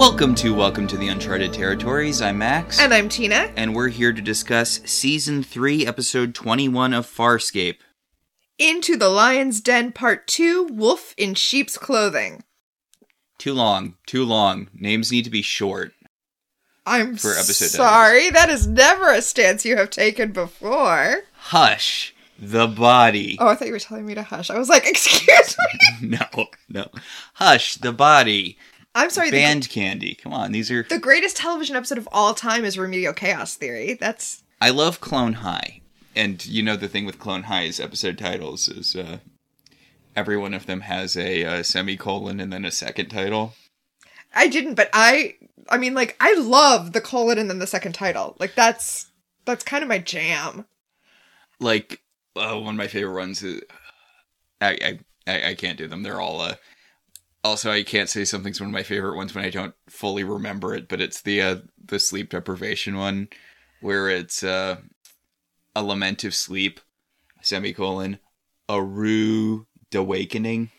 Welcome to Welcome to the Uncharted Territories. I'm Max. And I'm Tina. and we're here to discuss Season 3, Episode 21 of Farscape. Into the Lion's Den Part 2 Wolf in Sheep's Clothing. Too long, too long. Names need to be short. I'm For episode sorry, that is never a stance you have taken before. Hush, the body. Oh, I thought you were telling me to hush. I was like, excuse me. No, no. Hush, the body. I'm sorry. The, Band candy. Come on, these are. the greatest television episode of all time is Remedial Chaos Theory. That's I love Clone High. And you know the thing with Clone High's episode titles is uh, every one of them has a uh, semicolon and then a second title. I didn't, but I I mean like I love the colon and then the second title. Like that's that's kind of my jam. like uh, one of my favorite ones is I, I I I can't do them. They're all uh also I can't say something's one of my favorite ones when I don't fully remember it, but it's the uh the sleep deprivation one where it's uh a lament of sleep semicolon a rude awakening.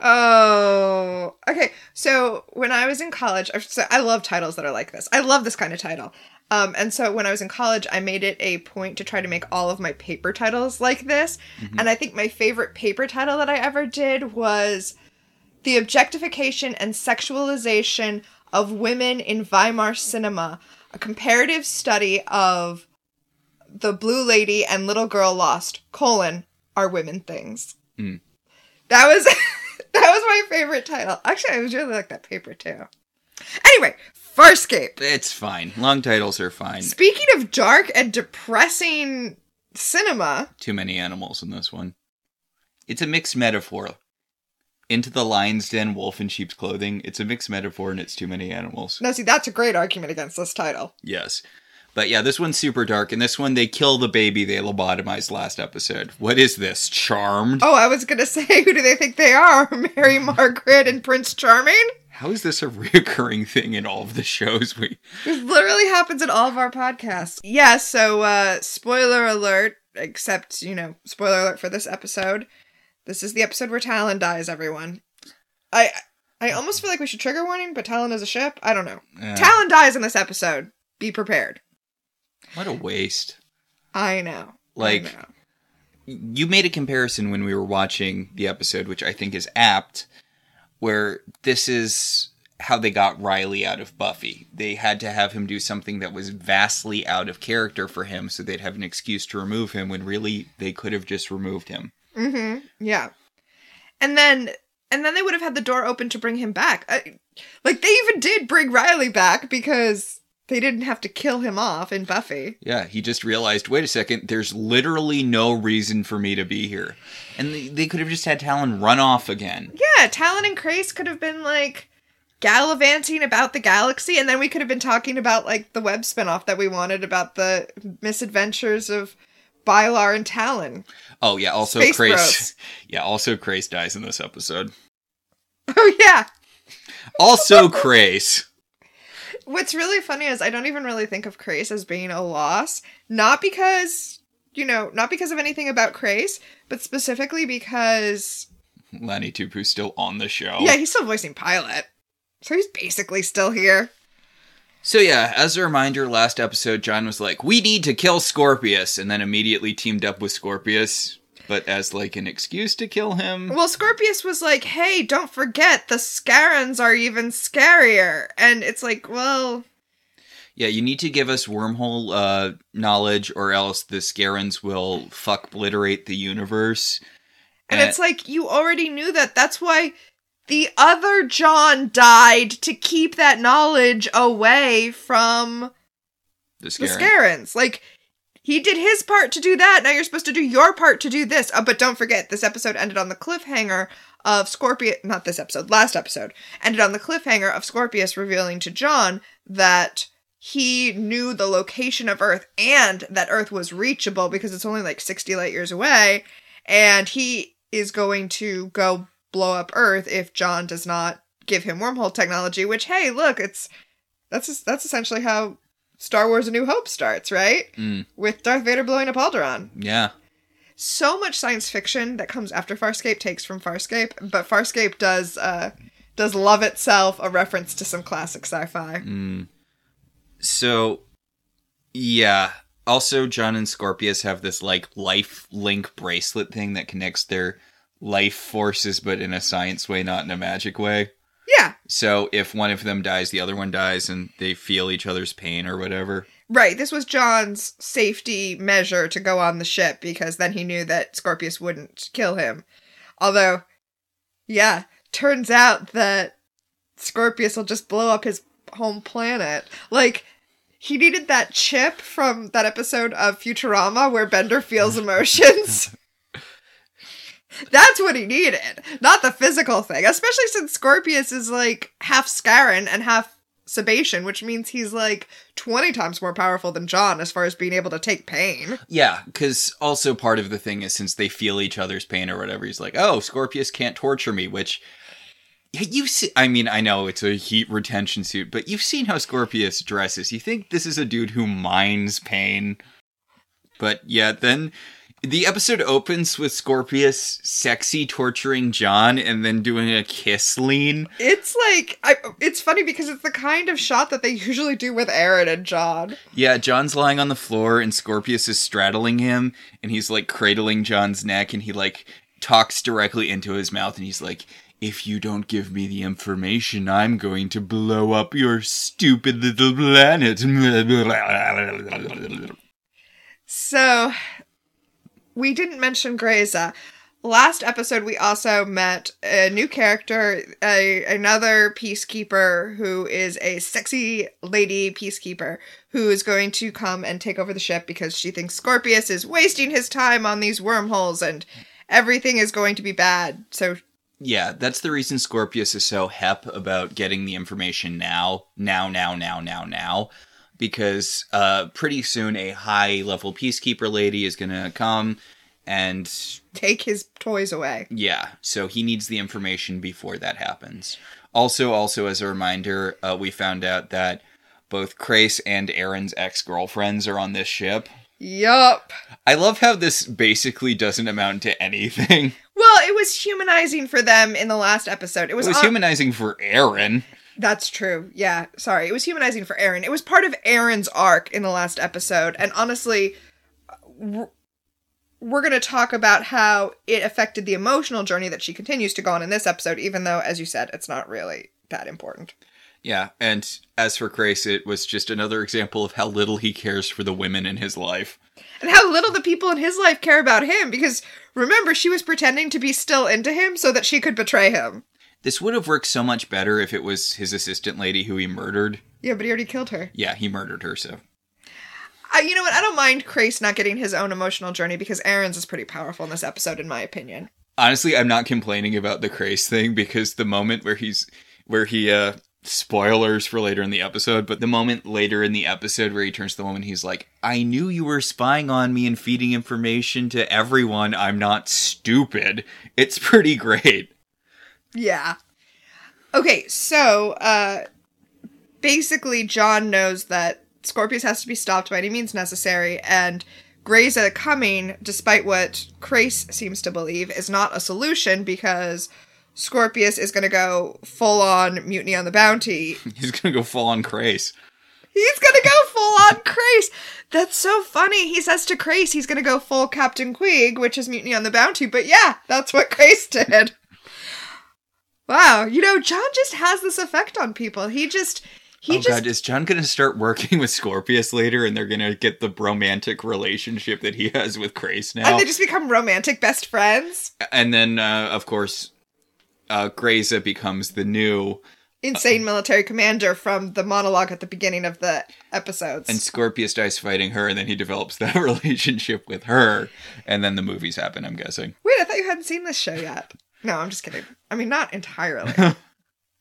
Oh, okay. So when I was in college, I- so I love titles that are like this. I love this kind of title. Um, and so when I was in college, I made it a point to try to make all of my paper titles like this. And I think my favorite paper title that I ever did was The Objectification and Sexualization of Women in Weimar Cinema, a comparative study of the Blue Lady and Little Girl Lost, colon, are women things. Mm. That was that was my favorite title. Actually, I was really like that paper too. Anyway, Farscape. It's fine. Long titles are fine. Speaking of dark and depressing cinema, Too many animals in this one. It's a mixed metaphor. Into the lion's den, wolf in sheep's clothing. It's a mixed metaphor and it's too many animals. now see that's a great argument against this title. Yes. But yeah, this one's super dark, and this one they kill the baby they lobotomized last episode. What is this? Charmed? Oh, I was gonna say, who do they think they are? Mary Margaret and Prince Charming? How is this a reoccurring thing in all of the shows we This literally happens in all of our podcasts. Yeah, so uh spoiler alert, except, you know, spoiler alert for this episode. This is the episode where Talyn dies, everyone. I I almost feel like we should trigger warning, but Talyn is a ship? I don't know. Uh, Talyn dies in this episode. Be prepared. What a waste. I know. I Like know. you made a comparison when we were watching the episode, which I think is apt, where this is how they got Riley out of Buffy. They had to have him do something that was vastly out of character for him so they'd have an excuse to remove him when really they could have just removed him. Mm-hmm. Yeah. And then and then they would have had the door open to bring him back. I, like they even did bring Riley back because they didn't have to kill him off in Buffy. Yeah, he just realized, wait a second, there's literally no reason for me to be here. And they, they could have just had Talyn run off again. Yeah, Talyn and Crais could have been like gallivanting about the galaxy, and then we could have been talking about like the web spinoff that we wanted about the misadventures of Bialar and Talyn. Oh yeah, also Space Crais. Bros. Yeah, also Crais dies in this episode. Oh yeah. Also Crais. What's really funny is I don't even really think of Crais as being a loss, not because you know, not because of anything about Crais, but specifically because Lani Tupu's still on the show. yeah, he's still voicing Pilot. So he's basically still here. So yeah, as a reminder, last episode John was like, "We need to kill Scorpius," and then immediately teamed up with Scorpius, but as like an excuse to kill him. Well, Scorpius was like, "Hey, don't forget the Scarrans are even scarier," and it's like, well, Yeah, you need to give us wormhole uh, knowledge, or else the Scarrans will fuck obliterate the universe. and it's like you already knew that. That's why the other John died to keep that knowledge away from the. Scarrans. Like he did his part to do that. Now you're supposed to do your part to do this. Uh, but don't forget, this episode ended on the cliffhanger of Scorpius. Not this episode, last episode ended on the cliffhanger of Scorpius revealing to John that he knew the location of Earth and that Earth was reachable because it's only like 60 light years away. And he is going to go blow up Earth if John does not give him wormhole technology, which, hey, look, it's that's that's essentially how Star Wars: A New Hope starts, right? Mm, With Darth Vader blowing up Alderaan. yeah. So much science fiction that comes after Farscape takes from Farscape, but Farscape does uh, does love itself a reference to some classic sci-fi. Mm. So, yeah. Also, John and Scorpius have this like life link bracelet thing that connects their life forces, but in a science way, not in a magic way. Yeah, So, if one of them dies, the other one dies, and they feel each other's pain or whatever. right. This was John's safety measure to go on the ship because then he knew that Scorpius wouldn't kill him. Although, yeah, turns out that Scorpius will just blow up his home planet. Like, he needed that chip from that episode of Futurama where Bender feels emotions. That's what he needed, not the physical thing. Especially since Scorpius is like half Scarran and half Sebacean, which means he's like 20 times more powerful than John as far as being able to take pain. Yeah, because also part of the thing is since they feel each other's pain or whatever, he's like, oh, Scorpius can't torture me, which. You see, I mean, I know it's a heat retention suit, but you've seen how Scorpius dresses. You think this is a dude who minds pain. But yeah, then the episode opens with Scorpius sexy torturing John and then doing a kiss lean. It's like, I, it's funny because it's the kind of shot that they usually do with Aeryn and John. Yeah, John's lying on the floor and Scorpius is straddling him and he's like cradling John's neck and he like talks directly into his mouth and he's like, if you don't give me the information, I'm going to blow up your stupid little planet. So, we didn't mention Grayza. Last episode, we also met a new character, a, another peacekeeper who is a sexy lady peacekeeper who is going to come and take over the ship because she thinks Scorpius is wasting his time on these wormholes and everything is going to be bad. So, yeah, that's the reason Scorpius is so hep about getting the information now, now, now, now, now, now. Because uh, pretty soon a high level peacekeeper lady is going to come and take his toys away. Yeah, so he needs the information before that happens. Also, also as a reminder, uh, we found out that both Crais and Aeryn's ex girlfriends are on this ship. Yup. I love how this basically doesn't amount to anything. Well, it was humanizing for them in the last episode. It It was, was on- humanizing for Aeryn. That's true. Yeah, sorry. It was humanizing for Aeryn. It was part of Aeryn's arc in the last episode. And honestly, we're, we're going to talk about how it affected the emotional journey that she continues to go on in this episode, even though, as you said, it's not really that important. Yeah, and as for Crais, it was just another example of how little he cares for the women in his life. And how little the people in his life care about him, because remember, she was pretending to be still into him so that she could betray him. This would have worked so much better if it was his assistant lady who he murdered. Yeah, but he already killed her. Yeah, he murdered her, so. I, you know what? I don't mind Crais not getting his own emotional journey because Aeryn's is pretty powerful in this episode, in my opinion. honestly i'm not complaining about the Crais thing because the moment where he's where he uh spoilers for later in the episode but the moment later in the episode where he turns to the woman he's like i knew you were spying on me and feeding information to everyone i'm not stupid it's pretty great Yeah. Okay, so uh basically John knows that Scorpius has to be stopped by any means necessary and Grayza coming, despite what Crais seems to believe, is not a solution because Scorpius is going to go full on mutiny on the bounty. he's gonna go full on Crais He's going to go full on Crais. That's so funny. He says to Crais he's going to go full Captain Queeg, which is mutiny on the bounty. But yeah, that's what Crais did. Wow, you know, John just has this effect on people. He just he oh just god is john gonna start working with scorpius later and they're gonna get the romantic relationship that he has with Crais now and they just become romantic best friends. and then uh, of course uh Grayza becomes the new Insane military commander from the monologue at the beginning of the episodes. and Scorpius dies fighting her, and then he develops that relationship with her, and then the movies happen. I'm guessing. Wait, I thought you hadn't seen this show yet. No, I'm just kidding. I mean, not entirely.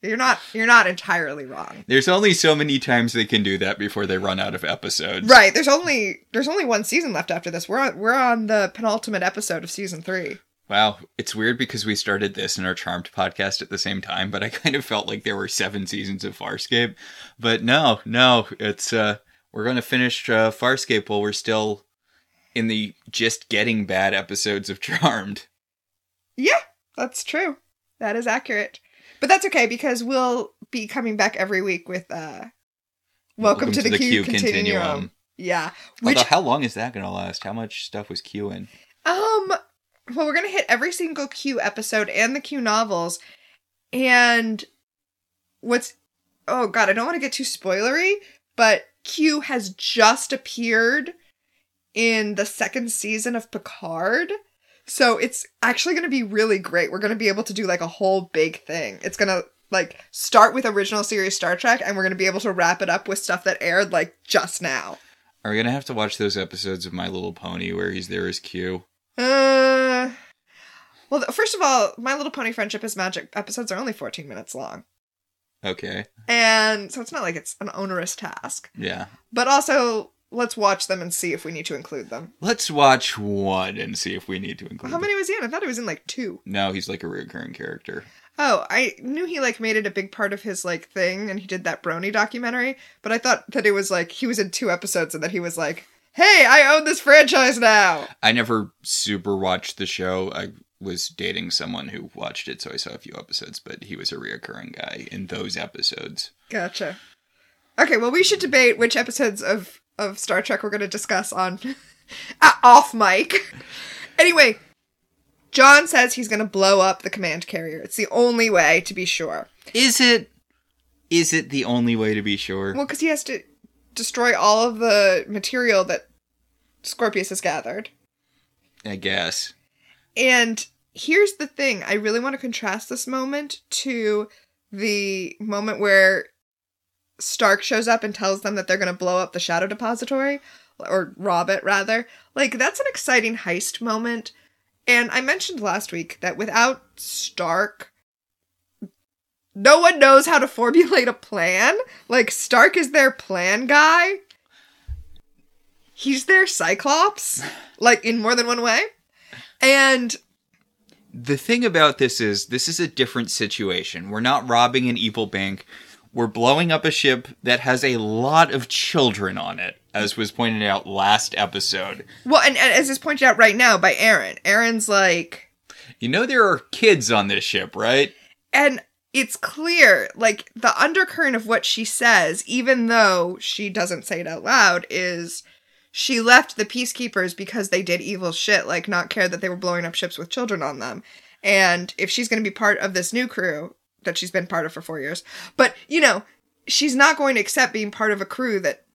you're not. You're not entirely wrong. There's only so many times they can do that before they run out of episodes. Right. There's only there's only one season left after this. We're on we're on the penultimate episode of season three. Wow, it's weird because we started this and our Charmed podcast at the same time, but I kind of felt like there were seven seasons of Farscape. But no, no, it's uh, we're going to finish uh, Farscape while we're still in the just getting bad episodes of Charmed. Yeah, that's true. That is accurate. But that's okay because we'll be coming back every week with uh Welcome, to, the, Q, Continuum. Yeah. Which Although, how long is that going to last? How much stuff was Q in? um well we're gonna hit every single Q episode and the Q novels. And what's oh god, I don't want to get too spoilery, but Q has just appeared in the second season of Picard. So it's actually going to be really great. We're going to be able to do like a whole big thing. It's going to like start with original series Star Trek and we're going to be able to wrap it up with stuff that aired like just now. Are we going to have to watch those episodes of My Little Pony where he's there as Q? Uh Well, first of all, My Little Pony Friendship is Magic episodes are only 14 minutes long. Okay. And so it's not like it's an onerous task. Yeah. But also, let's watch them and see if we need to include them. Let's watch one and see if we need to include How them. many was he in? I thought he was in like two. No, he's like a recurring character. Oh, I knew he like made it a big part of his like thing and he did that Brony documentary, but I thought that it was like he was in two episodes and that he was like, "Hey, I own this franchise now." I never super watched the show. I was dating someone who watched it, so I saw a few episodes, but he was a reoccurring guy in those episodes. Gotcha. Okay, well, we should debate which episodes of of Star Trek we're going to discuss on uh, off mic. Anyway, John says he's going to blow up the command carrier. It's the only way to be sure. Is it? Is it the only way to be sure? Well, because he has to destroy all of the material that Scorpius has gathered. I guess. And here's the thing I really want to contrast this moment to the moment where Stark shows up and tells them that they're going to blow up the Shadow Depository, or rob it, rather. Like, that's an exciting heist moment. And I mentioned last week that without Stark, no one knows how to formulate a plan. Like, Stark is their plan guy. He's their Cyclops, like, in more than one way. And The thing about this is, this is a different situation. We're not robbing an evil bank. We're blowing up a ship that has a lot of children on it, as was pointed out last episode. Well, and, and as is pointed out right now by Aeryn, Aeryn's like, You know there are kids on this ship, right? and it's clear, like the undercurrent of what she says, even though she doesn't say it out loud, is she left the peacekeepers because they did evil shit, like not care that they were blowing up ships with children on them. And if she's going to be part of this new crew that she's been part of for four years, but you know, she's not going to accept being part of a crew that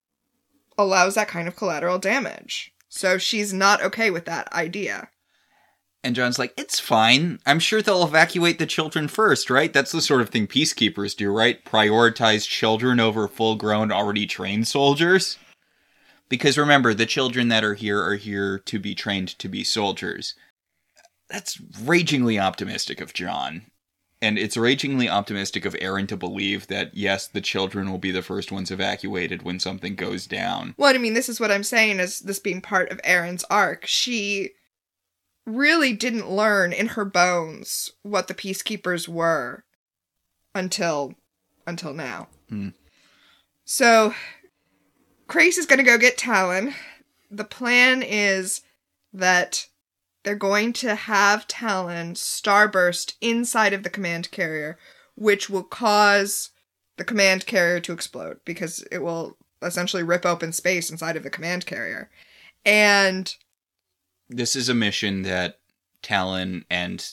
allows that kind of collateral damage. So she's not okay with that idea. And John's like, It's fine. I'm sure they'll evacuate the children first, right? That's the sort of thing peacekeepers do, right? Prioritize children over full grown, already trained soldiers. Because remember, the children that are here are here to be trained to be soldiers. That's ragingly optimistic of John. And it's ragingly optimistic of Aeryn to believe that, yes, the children will be the first ones evacuated when something goes down. Well, I mean, this is what I'm saying as this being part of Aeryn's arc. She really didn't learn in her bones what the peacekeepers were until until now. Hmm. So Crais is gonna go get Talyn. The plan is that they're going to have Talyn starburst inside of the command carrier, which will cause the command carrier to explode because it will essentially rip open space inside of the command carrier. And This is a mission that Talyn and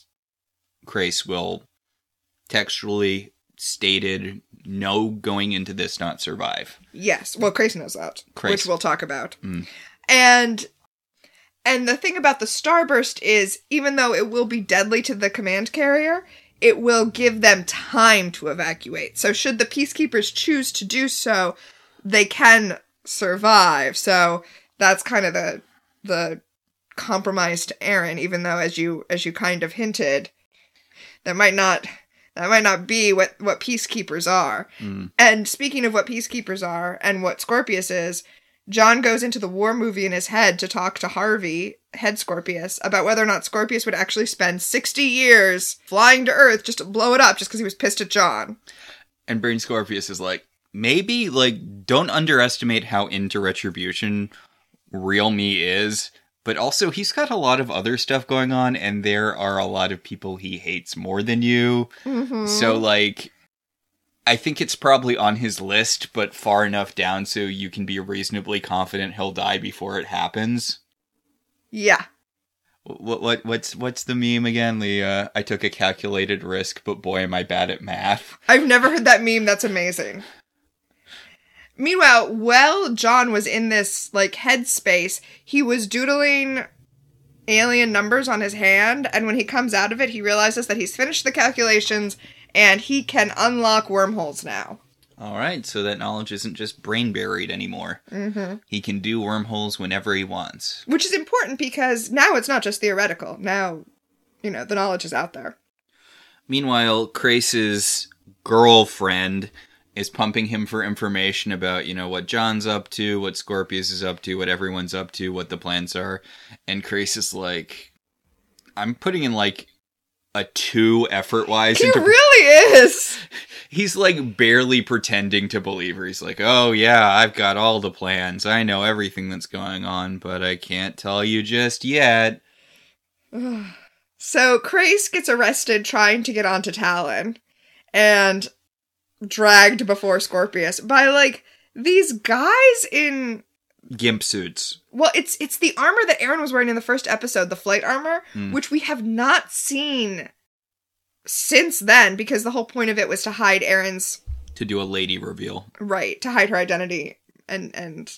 Crais will textually stated no going into this not survive. yes, well, Crais knows that, Crais. which we'll talk about. Mm. And and the thing about the starburst is, even though it will be deadly to the command carrier, it will give them time to evacuate. So, should the peacekeepers choose to do so, they can survive. So that's kind of the the compromise to Aeryn, even though as you as you kind of hinted, that might not that might not be what what peacekeepers are. Mm. And speaking of what peacekeepers are and what Scorpius is, John goes into the war movie in his head to talk to Harvey, head Scorpius, about whether or not Scorpius would actually spend 60 years flying to Earth just to blow it up just because he was pissed at John. And Brain Scorpius is like, maybe, like, don't underestimate how into Retribution real me is. but also he's got a lot of other stuff going on, and there are a lot of people he hates more than you. Mhm. So, like, I think it's probably on his list, but far enough down so you can be reasonably confident he'll die before it happens. yeah. What what what's what's the meme again? Uh, I took a calculated risk, but boy am I bad at math. I've never heard that meme. That's amazing. Meanwhile, while John was in this like headspace, he was doodling alien numbers on his hand, and when he comes out of it, he realizes that he's finished the calculations and he can unlock wormholes now. All right, so that knowledge isn't just brain buried anymore. Mm-hmm. He can do wormholes whenever he wants. Which is important because now it's not just theoretical. Now, you know, the knowledge is out there. Meanwhile, Crais's girlfriend is pumping him for information about, you know, what John's up to, what Scorpius is up to, what everyone's up to, what the plans are. And Crais is like, I'm putting in like a two effort wise He really is. He's like barely pretending to believe her. He's like, oh yeah, I've got all the plans. I know everything that's going on, but I can't tell you just yet. So Crais gets arrested trying to get onto Talyn and dragged before Scorpius by like these guys in Gimp suits. well it's it's the armor that Aeryn was wearing in the first episode, the flight armor, Hmm. which we have not seen since then because the whole point of it was to hide Aeryn's to do a lady reveal. right, to hide her identity and and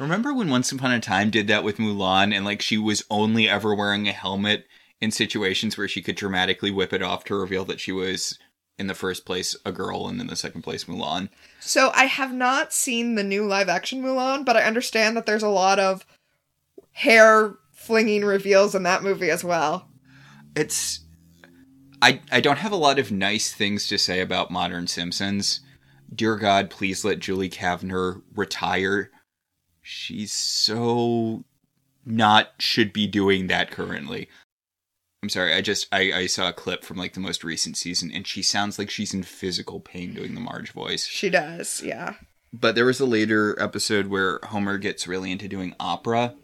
Remember when Once Upon a Time did that with Mulan and like she was only ever wearing a helmet in situations where she could dramatically whip it off to reveal that she was in the first place a girl and in the second place Mulan. So I have not seen the new live action Mulan, but I understand that there's a lot of hair flinging reveals in that movie as well. It's I I don't have a lot of nice things to say about modern Simpsons. Dear God, please let Julie Kavner retire. She's so not should be doing that currently. I'm sorry, I just I, I saw a clip from like the most recent season and she sounds like she's in physical pain doing the Marge voice. She does, yeah. But there was a later episode where Homer gets really into doing opera.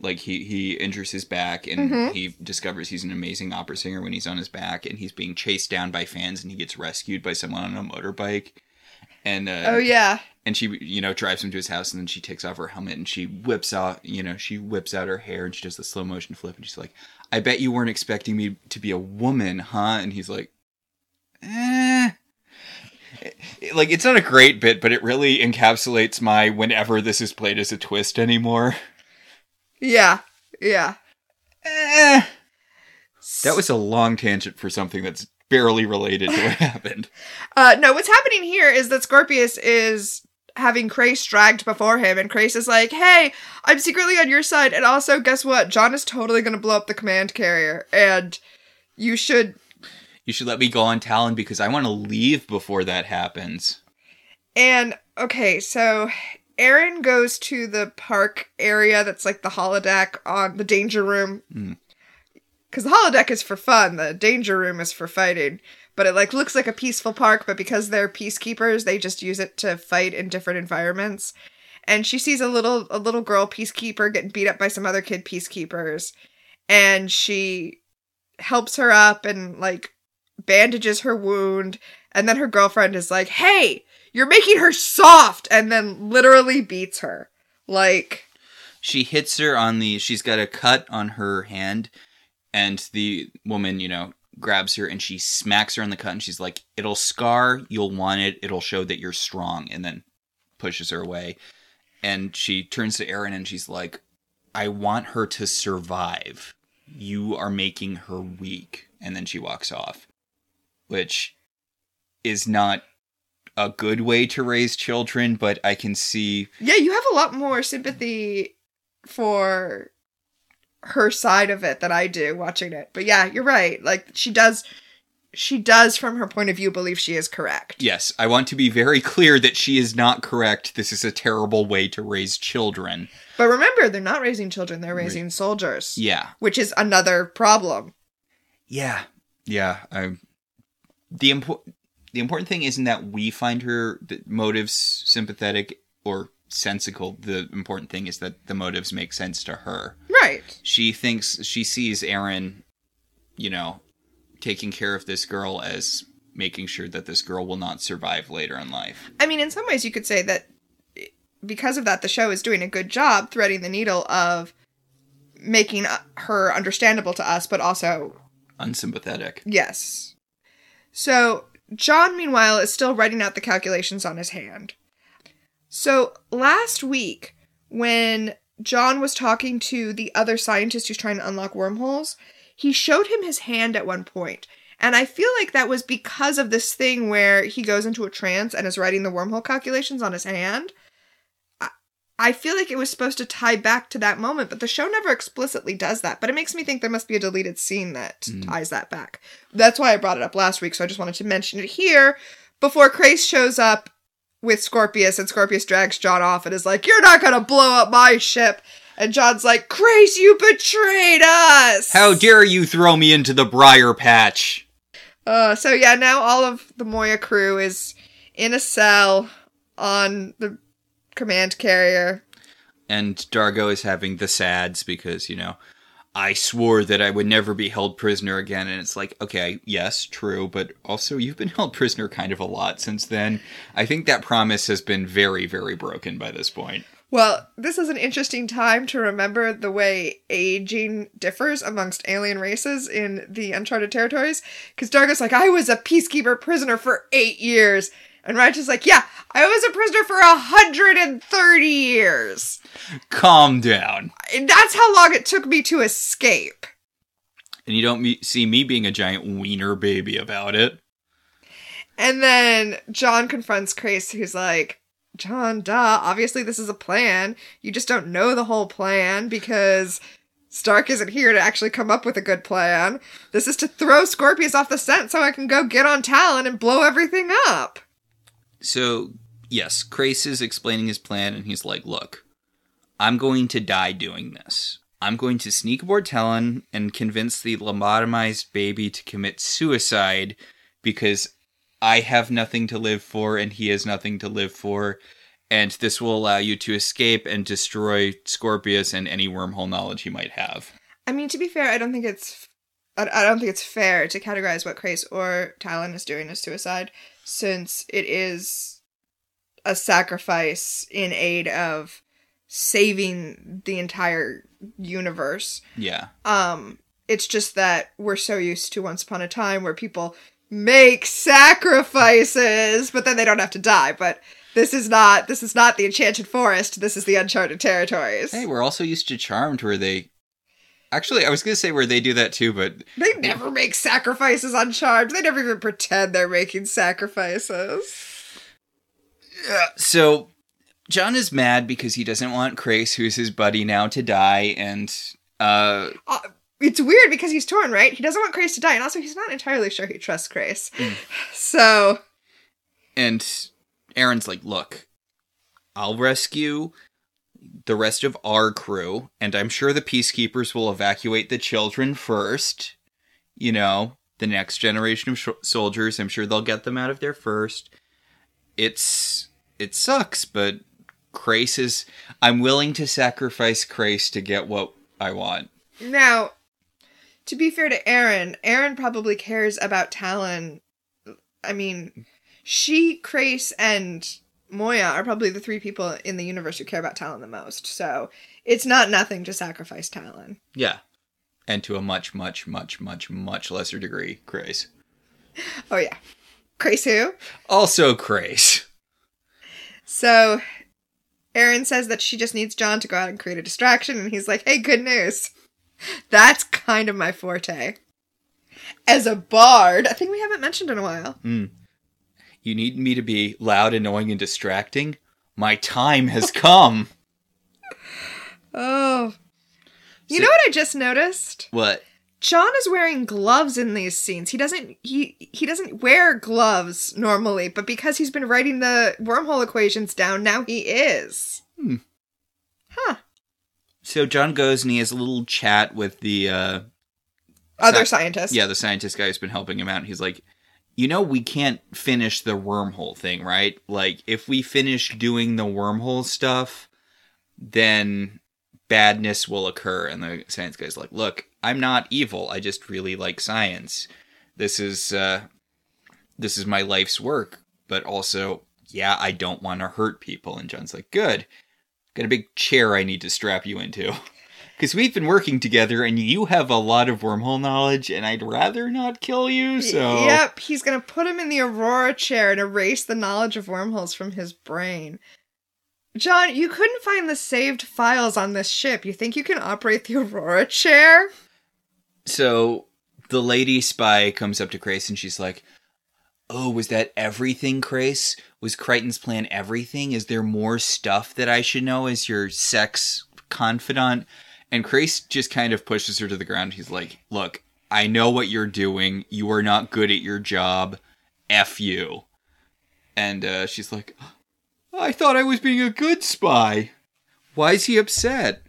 Like he he injures his back and Mhm. he discovers he's an amazing opera singer when he's on his back and he's being chased down by fans and he gets rescued by someone on a motorbike. And uh, Oh yeah. and she you know drives him to his house and then she takes off her helmet and she whips out you know she whips out her hair and she does the slow motion flip and she's like i bet you weren't expecting me to be a woman huh and he's like eh like it's not a great bit but it really encapsulates my whenever this is played as a twist anymore Yeah. Yeah. eh. that was a long tangent for something that's barely related to what happened Uh no, what's happening here is that Scorpius is having Crais dragged before him, and Crais is like, Hey, I'm secretly on your side, and also guess what? John is totally gonna blow up the command carrier, and you should you should let me go on Talyn because i want to leave before that happens And okay, so Aeryn goes to the park area that's like the holodeck on the danger room. Hmm. Because the holodeck is for fun, the danger room is for fighting. But it like looks like a peaceful park, but because they're peacekeepers, they just use it to fight in different environments. And she sees a little a little girl peacekeeper getting beat up by some other kid peacekeepers, and she helps her up and like bandages her wound. And then her girlfriend is like, "Hey, you're making her soft," and then literally beats her. Like, she hits her on the she's got a cut on her hand and the woman you know grabs her and she smacks her on the cut and she's like it'll scar you'll want it it'll show that you're strong and then pushes her away. And she turns to Aeryn and she's like i want her to survive. You are making her weak. And then she walks off which is not a good way to raise children but i can see yeah, you have a lot more sympathy for her side of it than I do watching it. But yeah, you're right. Like she does she does from her point of view believe she is correct. Yes, I want to be very clear that she is not correct. This is a terrible way to raise children. But remember, they're not raising children, they're raising soldiers. Yeah. Which is another problem. Yeah. Yeah. I, the import the important thing isn't that we find her motives sympathetic or sensical. The important thing is that the motives make sense to her. Right. She thinks she sees Aeryn, you know, taking care of this girl as making sure that this girl will not survive later in life. I mean, in some ways, you could say that because of that, the show is doing a good job threading the needle of making uh, her understandable to us, but also, Unsympathetic. yes. So, John, meanwhile, is still writing out the calculations on his hand. So, last week, when John was talking to the other scientist who's trying to unlock wormholes, he showed him his hand at one point. And I feel like that was because of this thing where he goes into a trance and is writing the wormhole calculations on his hand. I- I feel like it was supposed to tie back to that moment, but the show never explicitly does that. But it makes me think there must be a deleted scene that hmm. ties that back. That's why I brought it up last week, so I just wanted to mention it here before Crais shows up with Scorpius and Scorpius drags John off and is like, You're not gonna blow up my ship. And John's like, Crais, you betrayed us! How dare you throw me into the briar patch? Uh, so yeah, now all of the Moya crew is in a cell on the command carrier. And Dargo is having the sads because, you know, I swore that I would never be held prisoner again. And it's like, okay, yes, true, but also you've been held prisoner kind of a lot since then. I think that promise has been very, very broken by this point. Well, this is an interesting time to remember the way aging differs amongst alien races in the Uncharted territories. Because Dargo's like, I was a peacekeeper prisoner for eight years. And Rygel's like, yeah, I was a prisoner for a 130 years. Calm down. That's how long it took me to escape. And you don't me- see me being a giant wiener baby about it. And then John confronts Crais, who's like, John, duh, obviously this is a plan. You just don't know the whole plan because Stark isn't here to actually come up with a good plan. This is to throw Scorpius off the scent so I can go get on Talyn and blow everything up. So, yes, Crais is explaining his plan, and he's like, Look, I'm going to die doing this. I'm going to sneak aboard Talyn and convince the lobotomized baby to commit suicide because I have nothing to live for and he has nothing to live for. And this will allow you to escape and destroy Scorpius and any wormhole knowledge he might have. I mean, to be fair, I don't think it's. I don't think it's fair to categorize what Crais or Talyn is doing as suicide, since it is a sacrifice in aid of saving the entire universe. Yeah. Um, it's just that we're so used to Once Upon a Time where people make sacrifices, but then they don't have to die. But this is not this is not the Enchanted Forest. This is the Uncharted Territories. Hey, we're also used to Charmed where they. Actually, I was going to say where they do that too, but They never make sacrifices on Charmed. They never even pretend they're making sacrifices. Yeah. So John is mad because he doesn't want Crais, who's his buddy now, to die, and uh Uh, it's weird because he's torn, right? He doesn't want Crais to die, and also he's not entirely sure he trusts Crais. So and Aeryn's like, "Look, I'll rescue the rest of our crew, and I'm sure the peacekeepers will evacuate the children first. You know, the next generation of sh- soldiers. I'm sure they'll get them out of there first. It's it sucks, but Crais is. I'm willing to sacrifice Crais to get what I want. Now, to be fair to Aeryn, Aeryn probably cares about Talyn. I mean, she, Crais, and Moya are probably the three people in the universe who care about Talyn the most. So it's not nothing to sacrifice Talyn. Yeah, and to a much, much, much, much, much lesser degree, Crais. Oh yeah, Crais who? Also, Crais. So Aeryn says that she just needs John to go out and create a distraction, and he's like, "Hey, good news. That's kind of my forte." As a bard, a thing we haven't mentioned in a while. Hmm. You need me to be loud, annoying, and distracting? My time has come. Oh. You So- know what I just noticed? what? John is wearing gloves in these scenes. He doesn't he he doesn't wear gloves normally, but because he's been writing the wormhole equations down, now he is. Hmm. Huh. So John goes and he has a little chat with the uh Other Sa- scientists. yeah, the scientist guy who's been helping him out. He's like, you know, we can't finish the wormhole thing, right? Like, if we finish doing the wormhole stuff, then badness will occur. And the science guy's like, look, I'm not evil. I just really like science. This is, uh, this is my life's work. But also, yeah, I don't want to hurt people. And John's like, good. Got a big chair I need to strap you into. Because we've been working together and you have a lot of wormhole knowledge, and I'd rather not kill you, so. Yep, he's gonna put him in the Aurora chair and erase the knowledge of wormholes from his brain. John, you couldn't find the saved files on this ship. You think you can operate the Aurora chair? So the lady spy comes up to Crais and she's like, Oh, was that everything, Crais? Was Crichton's plan everything? Is there more stuff that I should know as your sex confidant? And Crais just kind of pushes her to the ground. He's like, Look, I know what you're doing. You are not good at your job. F you. And uh, she's like, I thought I was being a good spy. Why is he upset?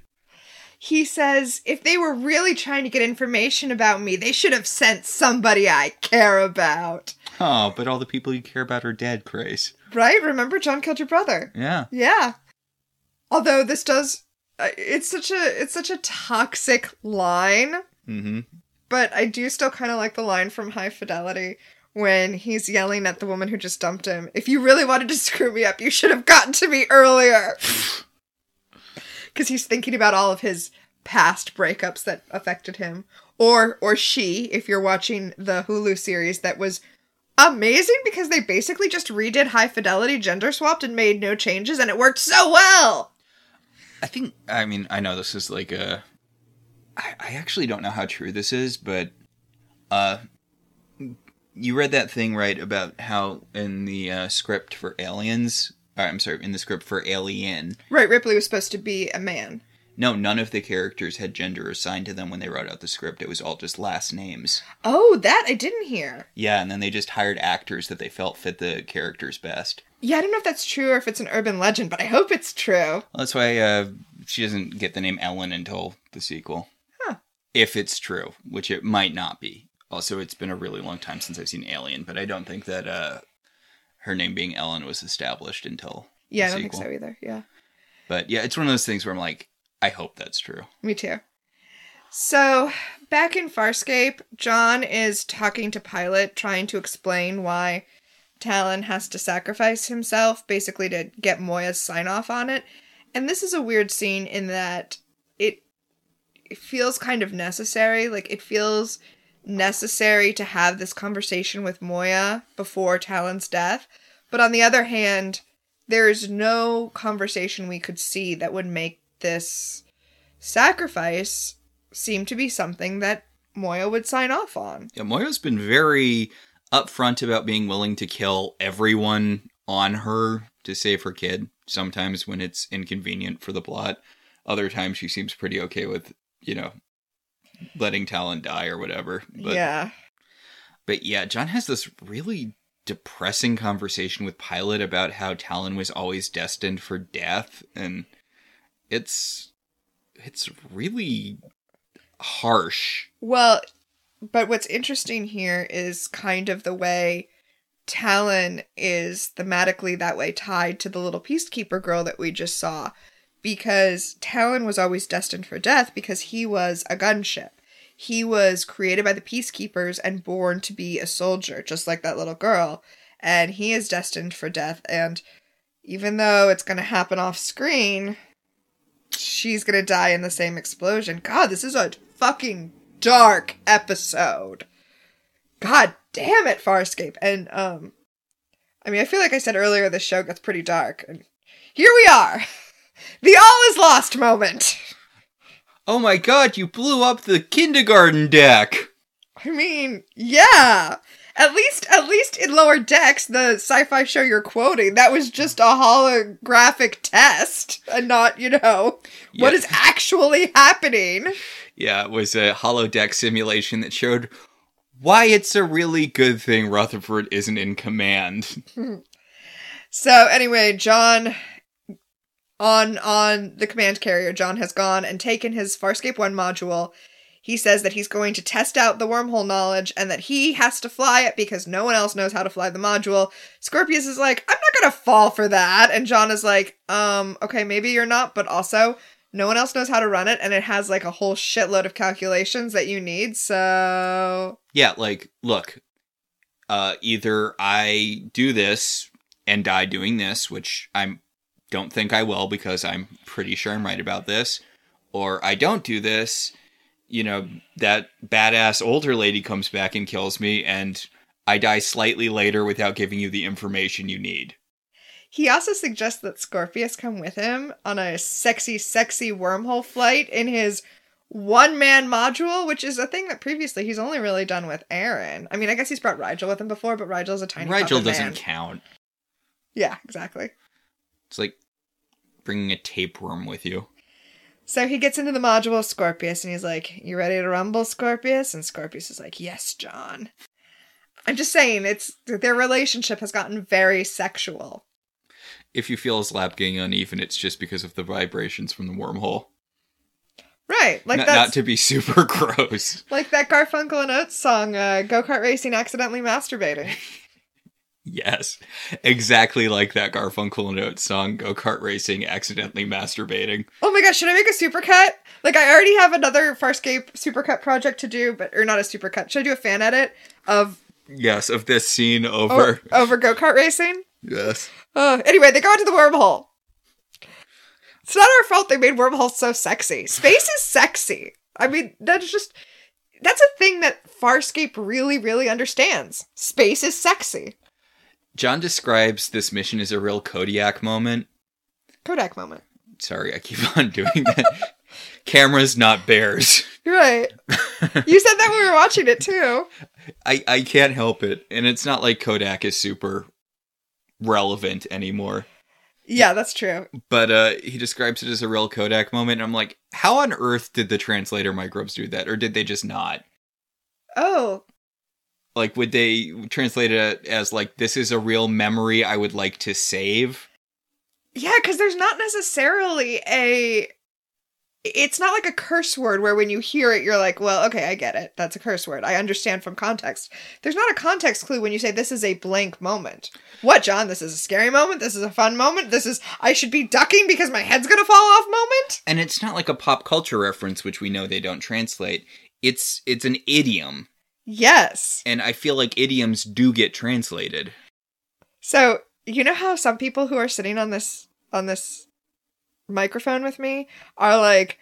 He says if they were really trying to get information about me, they should have sent somebody I care about. Oh, but all the people you care about are dead, Crais. Right? Remember, John killed your brother. Yeah. Yeah. Although this does, uh, it's such a it's such a toxic line. Mm-hmm. But I do still kind of like the line from High Fidelity when he's yelling at the woman who just dumped him. If you really wanted to screw me up, you should have gotten to me earlier. Because he's thinking about all of his past breakups that affected him, or or she. If you're watching the Hulu series, that was amazing because they basically just redid High Fidelity, gender swapped, and made no changes, and it worked so well. I think, I mean, I know this is like a. I, I actually don't know how true this is, but uh, you read that thing right about how in the uh, script for Aliens, uh, I'm sorry, in the script for Alien, Right, Ripley was supposed to be a man. no, none of the characters had gender assigned to them when they wrote out the script. It was all just last names. Oh, that I didn't hear. Yeah, and then they just hired actors that they felt fit the characters best. Yeah, I don't know if that's true or if it's an urban legend, but I hope it's true. Well, that's why uh, she doesn't get the name Ellen until the sequel. Huh. If it's true, which it might not be. Also, it's been a really long time since I've seen Alien, but I don't think that uh, her name being Ellen was established until Yeah, I don't think so either. Yeah. But yeah, it's one of those things where I'm like, I hope that's true. Me too. So, back in Farscape, John is talking to Pilot, trying to explain why Talyn has to sacrifice himself, basically to get Moya's sign off on it. And this is a weird scene in that it, it feels kind of necessary. Like, it feels necessary to have this conversation with Moya before Talyn's death. But on the other hand, there is no conversation we could see that would make this sacrifice seem to be something that Moya would sign off on. Yeah, Moya's been very upfront about being willing to kill everyone on her to save her kid. Sometimes when it's inconvenient for the plot. Other times she seems pretty okay with, you know, letting Talyn die or whatever. But yeah. But yeah, John has this really depressing conversation with Pilot about how Talyn was always destined for death and it's it's really harsh. Well, but what's interesting here is kind of the way Talyn is thematically that way tied to the little peacekeeper girl that we just saw. Because Talyn was always destined for death because he was a gunship. He was created by the peacekeepers and born to be a soldier, just like that little girl. And he is destined for death. And even though it's going to happen off screen, she's going to die in the same explosion. God, this is a fucking dark episode. God damn it, Farscape. And, um, I mean, I feel like I said earlier this show gets pretty dark. And here we are. The all is lost moment. Oh my god, you blew up the kindergarten deck. I mean, yeah. At least, at least in Lower Decks, the sci-fi show you're quoting, that was just a holographic test, and not, you know, what Yeah. is actually happening. Yeah, it was a holodeck simulation that showed why it's a really good thing Rutherford isn't in command. So anyway, John on on the command carrier, John has gone and taken his Farscape 1 module. he says that he's going to test out the wormhole knowledge and that he has to fly it because no one else knows how to fly the module. Scorpius is like, I'm not gonna fall for that. And John is like, um, okay, maybe you're not, but also no one else knows how to run it and it has like a whole shitload of calculations that you need, so Yeah, like, look, uh, either I do this and die doing this, which I don't think I will because I'm pretty sure I'm right about this, or I don't do this, you know, that badass older lady comes back and kills me, and I die slightly later without giving you the information you need. He also suggests that Scorpius come with him on a sexy, sexy wormhole flight in his one man module, which is a thing that previously he's only really done with Aeryn. I mean, I guess he's brought Rygel with him before, but Rygel's a tiny Rygel doesn't man. count. Yeah, exactly. It's like bringing a tapeworm with you. So he gets into the module of Scorpius and he's like, You ready to rumble, Scorpius? And Scorpius is like, Yes, John. I'm just saying, it's their relationship has gotten very sexual. If you feel his lap getting uneven, it's just because of the vibrations from the wormhole. Right. Like not, that's not to be super gross. like that Garfunkel and Oates song, uh, Go Kart Racing Accidentally Masturbating. Yes, exactly like that Garfunkel and Oates song, Go Kart Racing, Accidentally Masturbating. Oh my gosh, should I make a supercut? Like I already have another Farscape supercut project to do, but or not a supercut. Should I do a fan edit of Yes, of this scene o- over. over go kart racing? Yes. Uh, anyway, they go into the wormhole. It's not our fault they made wormholes so sexy. Space is sexy. I mean, that's just that's a thing that Farscape really, really understands. Space is sexy. John describes this mission as a real Kodiak moment. Kodak moment. Sorry, I keep on doing that. Cameras, not bears. Right. you said that when we were watching it too. I, I can't help it. And it's not like Kodak is super relevant anymore. Yeah, that's true. But uh, he describes it as a real Kodak moment. And I'm like, how on earth did the translator microbes do that? Or did they just not? Oh, Like, would they translate it as, like, this is a real memory I would like to save? Yeah, because there's not necessarily a. It's not like a curse word where when you hear it, you're like, well, okay, I get it. That's a curse word. I understand from context. There's not a context clue when you say this is a blank moment. What, John? This is a scary moment? This is a fun moment? This is, I should be ducking because my head's gonna fall off moment? And it's not like a pop culture reference, which we know they don't translate. It's it's an idiom, Yes. and I feel like idioms do get translated. So, you know how some people who are sitting on this, on this microphone with me are like,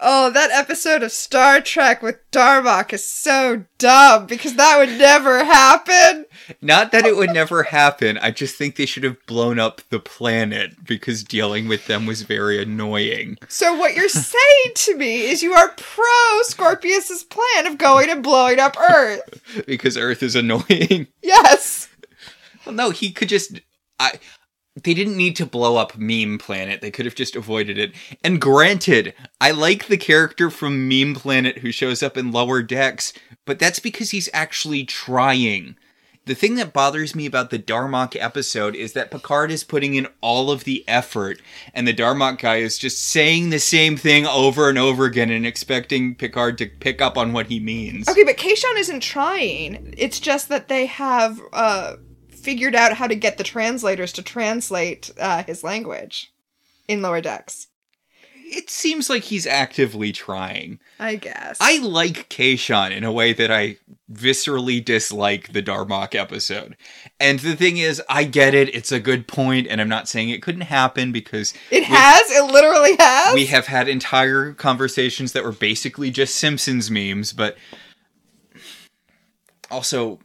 Oh, that episode of Star Trek with Darmok is so dumb because that would never happen. Not that it would never happen. I just think they should have blown up the planet because dealing with them was very annoying. So what you're saying to me is you are pro Scorpius's plan of going and blowing up Earth. Because Earth is annoying. Yes. Well, no, he could just. I. They didn't need to blow up Meme Planet. They could have just avoided it. And granted, I like the character from Meme Planet who shows up in Lower Decks, but that's because he's actually trying. The thing that bothers me about the Darmok episode is that Picard is putting in all of the effort, and the Darmok guy is just saying the same thing over and over again and expecting Picard to pick up on what he means. Okay, but Kayshon isn't trying. It's just that they have uh figured out how to get the translators to translate uh, his language in lower decks. It seems like he's actively trying. I guess. I like Kayshon in a way that I viscerally dislike the Darmok episode. And the thing is, I get it, it's a good point, and I'm not saying it couldn't happen because it has. It literally has. we have had entire conversations that were basically just Simpsons memes, but also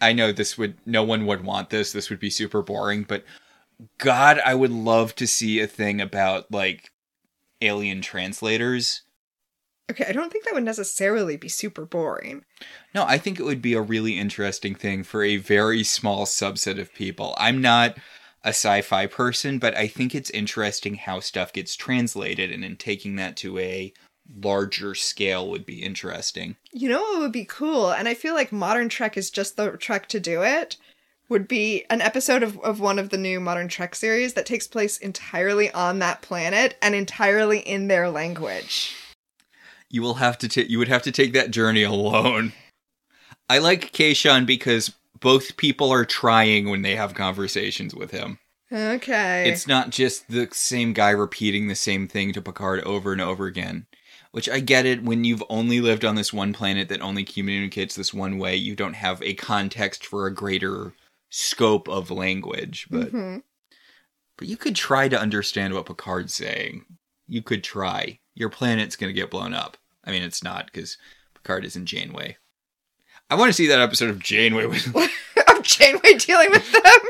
I know this would no one would want this. This would be super boring, but god, I would love to see a thing about like alien translators. okay, I don't think that would necessarily be super boring. No, I think it would be a really interesting thing for a very small subset of people. I'm not a sci-fi person, but I think it's interesting how stuff gets translated and in taking that to a larger scale would be interesting. You know what would be cool, and I feel like modern Trek is just the Trek to do it. Would be an episode of, of one of the new modern Trek series that takes place entirely on that planet and entirely in their language. You will have to take. You would have to take that journey alone. I like Kayshon because both people are trying when they have conversations with him. Okay. It's not just the same guy repeating the same thing to Picard over and over again. Which I get it when you've only lived on this one planet that only communicates this one way, you don't have a context for a greater scope of language. But Mhm. but you could try to understand what Picard's saying. You could try. Your planet's going to get blown up. I mean, it's not because Picard is in Janeway. I want to see that episode of Janeway with of Janeway dealing with them.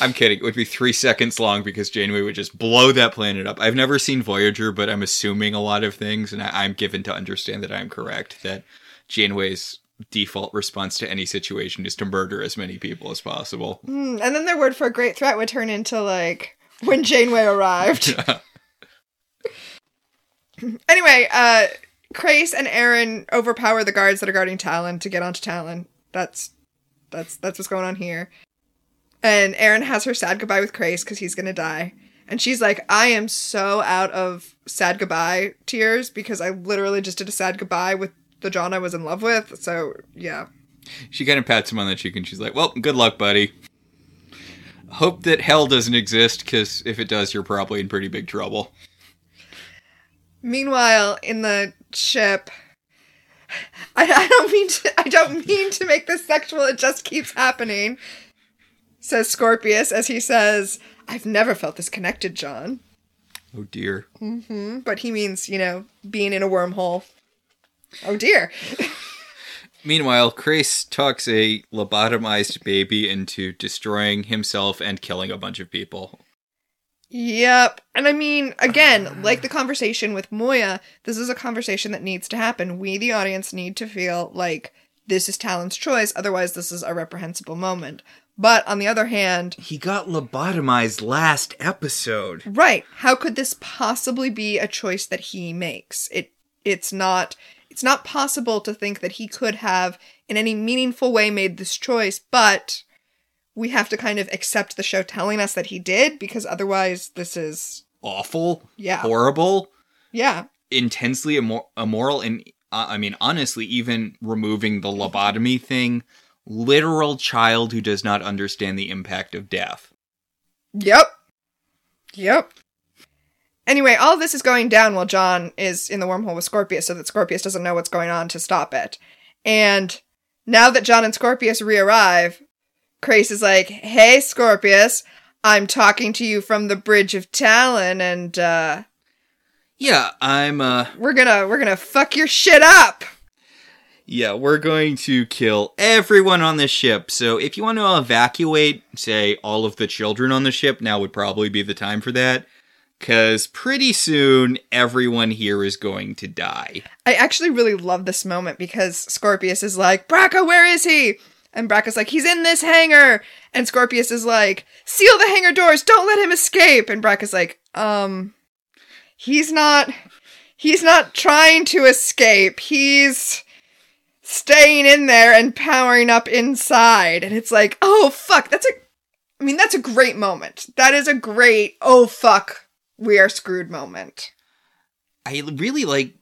I'm kidding. It would be three seconds long because Janeway would just blow that planet up. I've never seen Voyager, but I'm assuming a lot of things, and I, I'm given to understand that I'm correct. That Janeway's default response to any situation is to murder as many people as possible. Hmm, and then their word for a great threat would turn into like when Janeway arrived. anyway, uh Crais and Aeryn overpower the guards that are guarding Talyn to get onto Talyn. That's that's that's what's going on here. And Aeryn has her sad goodbye with Crais because he's gonna die. And she's like, I am so out of sad goodbye tears because I literally just did a sad goodbye with the John I was in love with. So yeah. she kind of pats him on the cheek and she's like, "Well, good luck, buddy. Hope that hell doesn't exist, because if it does, you're probably in pretty big trouble." Meanwhile, in the ship, I, I don't mean to. I don't mean to make this sexual. It just keeps happening. Says Scorpius as he says, "I've never felt this connected, John." Oh dear. Hmm, But he means, you know, being in a wormhole. Oh dear. Meanwhile, Crais talks a lobotomized baby into destroying himself and killing a bunch of people. Yep. And I mean, again, like the conversation with Moya, this is a conversation that needs to happen. We, the audience, need to feel like this is Talyn's choice, otherwise, this is a reprehensible moment. But on the other hand, He got lobotomized last episode. right, how could this possibly be a choice that he makes? It it's not it's not possible to think that he could have in any meaningful way made this choice, but we have to kind of accept the show telling us that he did because otherwise this is Awful, yeah. horrible, Yeah. intensely immor- immoral, and uh, I mean, honestly, even removing the lobotomy thing, literal child who does not understand the impact of death. Yep. Yep. Anyway, all this is going down while John is in the wormhole with Scorpius so that Scorpius doesn't know what's going on to stop it. And now that John and Scorpius re-arrive, Crais is like, Hey Scorpius, I'm talking to you from the Bridge of Talyn and uh Yeah, I'm. uh we're gonna we're gonna fuck your shit up. Yeah, we're going to kill everyone on the ship. So if you want to evacuate, say, all of the children on the ship, now would probably be the time for that. Because pretty soon, everyone here is going to die. I actually really love this moment because Scorpius is like, Braca, where is he? And Braca's like, he's in this hangar. And Scorpius is like, seal the hangar doors, don't let him escape. And Braca's like, um, he's not, he's not trying to escape. He's staying in there and powering up inside. And it's like, oh fuck, that's a, I mean, that's a great moment. That is a great, oh fuck, we are screwed moment. I really like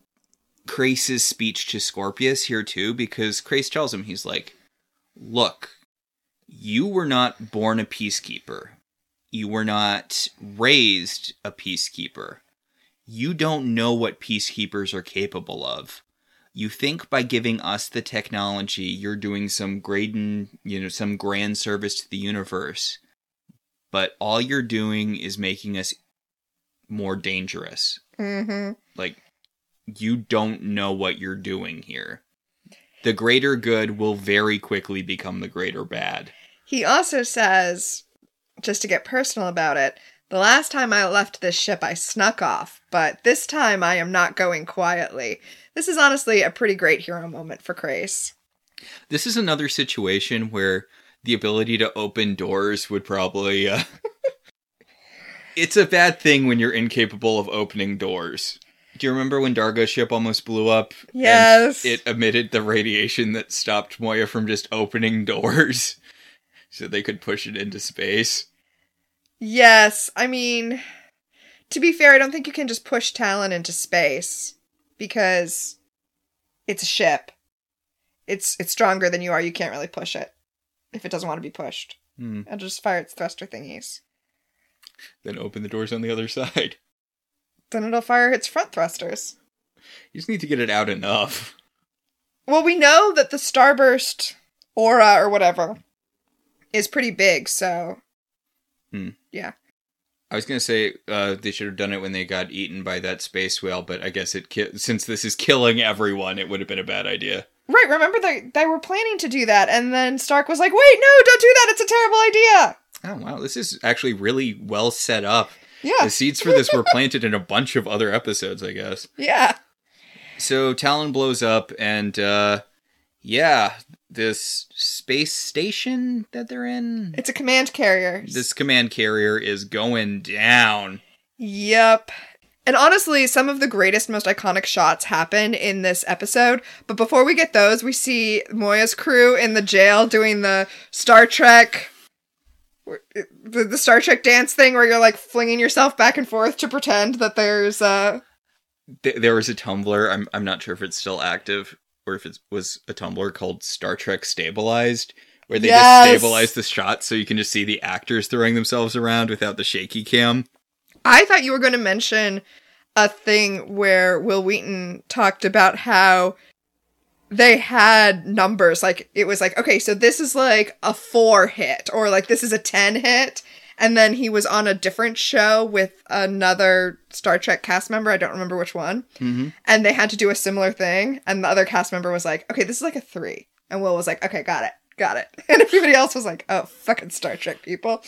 Crais's speech to Scorpius here too, because Crais tells him, he's like, Look, you were not born a peacekeeper. You were not raised a peacekeeper. You don't know what peacekeepers are capable of. You think by giving us the technology, you're doing some great, you know, some grand service to the universe. But all you're doing is making us more dangerous. Mm-hmm. Like, you don't know what you're doing here. The greater good will very quickly become the greater bad. He also says, just to get personal about it, the last time I left this ship, I snuck off, but this time I am not going quietly. This is honestly a pretty great hero moment for Crais. This is another situation where the ability to open doors would probably. Uh... it's a bad thing when you're incapable of opening doors. Do you remember when Dargo's ship almost blew up? and Yes. it emitted the radiation that stopped Moya from just opening doors so they could push it into space. Yes, I mean, to be fair, I don't think you can just push Talyn into space because it's a ship. It's it's stronger than you are. You can't really push it if it doesn't want to be pushed. Hmm. It'll just fire its thruster thingies. Then open the doors on the other side. Then it'll fire its front thrusters. You just need to get it out enough. Well, we know that the starburst aura or whatever is pretty big, so I was gonna say uh, they should have done it when they got eaten by that space whale, but I guess it ki- since this is killing everyone, it would have been a bad idea. right. Remember they they were planning to do that, and then Stark was like, "Wait, no, don't do that. It's a terrible idea." Oh wow, this is actually really well set up. Yeah, The seeds for this were planted in a bunch of other episodes, I guess. yeah. So Talyn blows up, and uh, yeah, this space station that they're in, It's a command carrier. this command carrier is going down. Yep. And honestly, some of the greatest, most iconic shots happen in this episode. But before we get those, we see Moya's crew in the jail doing the Star Trek. The, the Star Trek dance thing where you're like flinging yourself back and forth to pretend that there's uh Th- there was a Tumblr. I'm I'm not sure if it's still active or if it was a Tumblr called Star Trek Stabilized, where they Yes! just stabilize the shot so you can just see the actors throwing themselves around without the shaky cam. I thought you were going to mention a thing where Wil Wheaton talked about how they had numbers. Like, it was like, okay, so this is like a four hit, or like this is a 10 hit. And then he was on a different show with another Star Trek cast member. I don't remember which one. Mm-hmm. And they had to do a similar thing. And the other cast member was like, okay, this is like a three. And Will was like, okay, got it, got it. And everybody else was like, oh, fucking Star Trek people.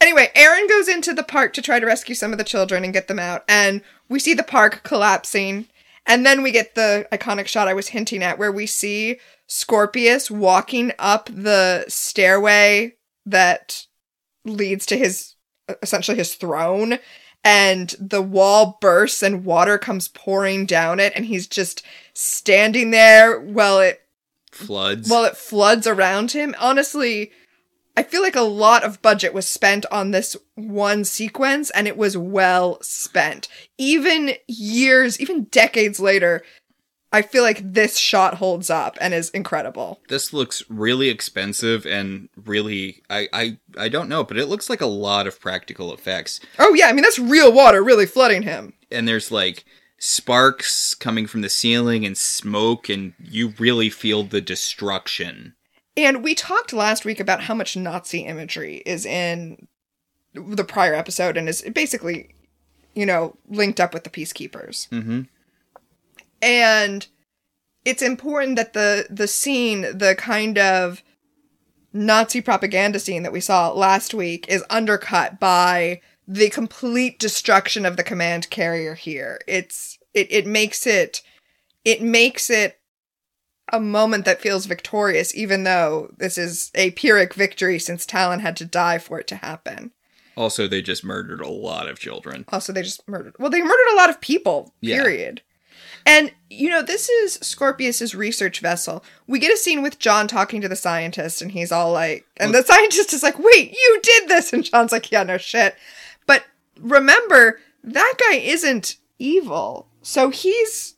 Anyway, Aaron goes into the park to try to rescue some of the children and get them out. And we see the park collapsing. And then we get the iconic shot I was hinting at where we see Scorpius walking up the stairway that leads to his essentially his throne and the wall bursts and water comes pouring down it and he's just standing there while it Floods. while it floods around him. Honestly, I feel like a lot of budget was spent on this one sequence and it was well spent. Even years, even decades later, I feel like this shot holds up and is incredible. this looks really expensive and really I, I I don't know, but it looks like a lot of practical effects. Oh yeah, I mean that's real water really flooding him. And there's like sparks coming from the ceiling and smoke and you really feel the destruction. And we talked last week about how much Nazi imagery is in the prior episode and is basically, you know, linked up with the peacekeepers. Mm-hmm. And it's important that the the scene the kind of nazi propaganda scene that we saw last week is undercut by the complete destruction of the command carrier here it's it, it makes it it makes it a moment that feels victorious even though this is a pyrrhic victory since Talyn had to die for it to happen Also, they just murdered a lot of children. also, they just murdered. Well, they murdered a lot of people. Period. And you know, this is Scorpius's research vessel. We get a scene with John talking to the scientist, and he's all like, and the scientist is like, "Wait, you did this?" And John's like, "Yeah, no shit." But remember, that guy isn't evil, so he's,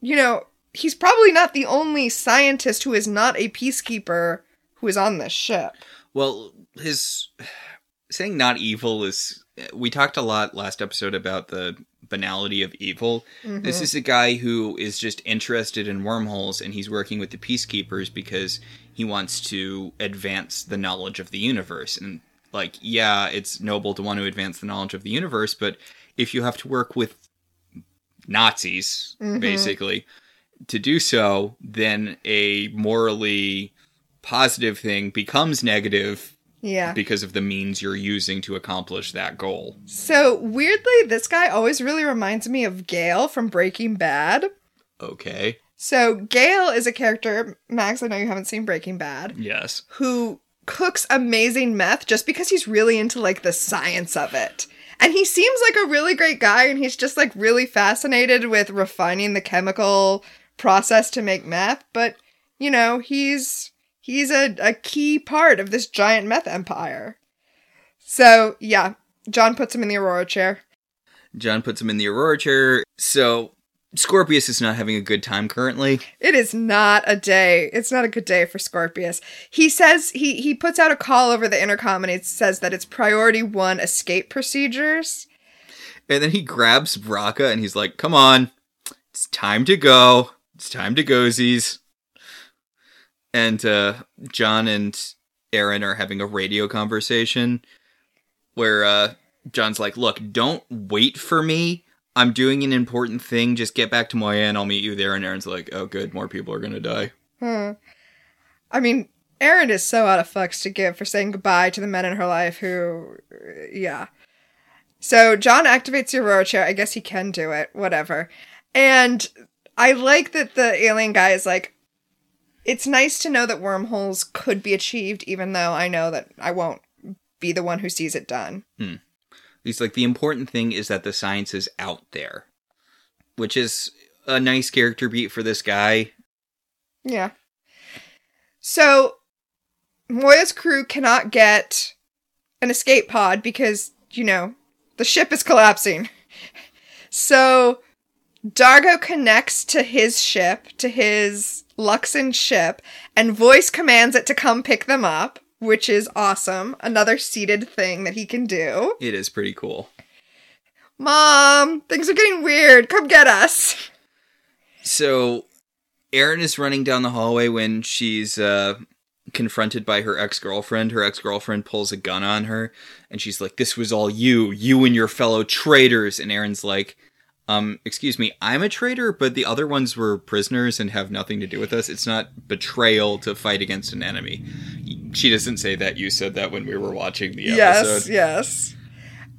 you know, he's probably not the only scientist who is not a peacekeeper who is on this ship. Well, his saying not evil is. We talked a lot last episode about the banality of evil. This mm-hmm. is a guy who is just interested in wormholes and he's working with the peacekeepers because he wants to advance the knowledge of the universe. And, like, yeah, it's noble to want to advance the knowledge of the universe, but if you have to work with Nazis, mm-hmm. basically, to do so, then a morally positive thing becomes negative Yeah. because of the means you're using to accomplish that goal. So weirdly, this guy always really reminds me of Gale from Breaking Bad. Okay. So Gale is a character, Max, I know you haven't seen Breaking Bad, Yes. who cooks amazing meth just because he's really into like the science of it. And he seems like a really great guy and he's just like really fascinated with refining the chemical process to make meth, but you know, he's he's a, a key part of this giant meth empire. So yeah, John puts him in the Aurora chair. John puts him in the Aurora chair. So Scorpius is not having a good time currently. It is not a day. It's not a good day for Scorpius. He says he he puts out a call over the intercom and it says that it's priority one escape procedures. And then he grabs Braca and he's like, "Come on, it's time to go. It's time to go, Z's." And uh, John and Aeryn are having a radio conversation where uh, John's like, "Look, don't wait for me. I'm doing an important thing. Just get back to Moya and I'll meet you there." And Aeryn's like, "Oh, good. More people are gonna die." Hmm. I mean, Aeryn is so out of fucks to give for saying goodbye to the men in her life who, yeah. So John activates the Aurora chair. I guess he can do it. Whatever. And I like that the alien guy is like, it's nice to know that wormholes could be achieved, even though I know that I won't be the one who sees it done. Hmm. He's like, the important thing is that the science is out there, which is a nice character beat for this guy. Yeah. So Moya's crew cannot get an escape pod because, you know, the ship is collapsing. So Dargo connects to his ship, to his Luxan ship, and voice commands it to come pick them up, which is awesome. Another seated thing that he can do. It is pretty cool. Mom, things are getting weird. Come get us. So, Aeryn is running down the hallway when she's uh, confronted by her ex girlfriend. Her ex girlfriend pulls a gun on her, and she's like, "This was all you, you and your fellow traitors." And Aeryn's like, "Um, excuse me, I'm a traitor, but the other ones were prisoners and have nothing to do with us. It's not betrayal to fight against an enemy." She doesn't say that. You said that when we were watching the episode. Yes, yes.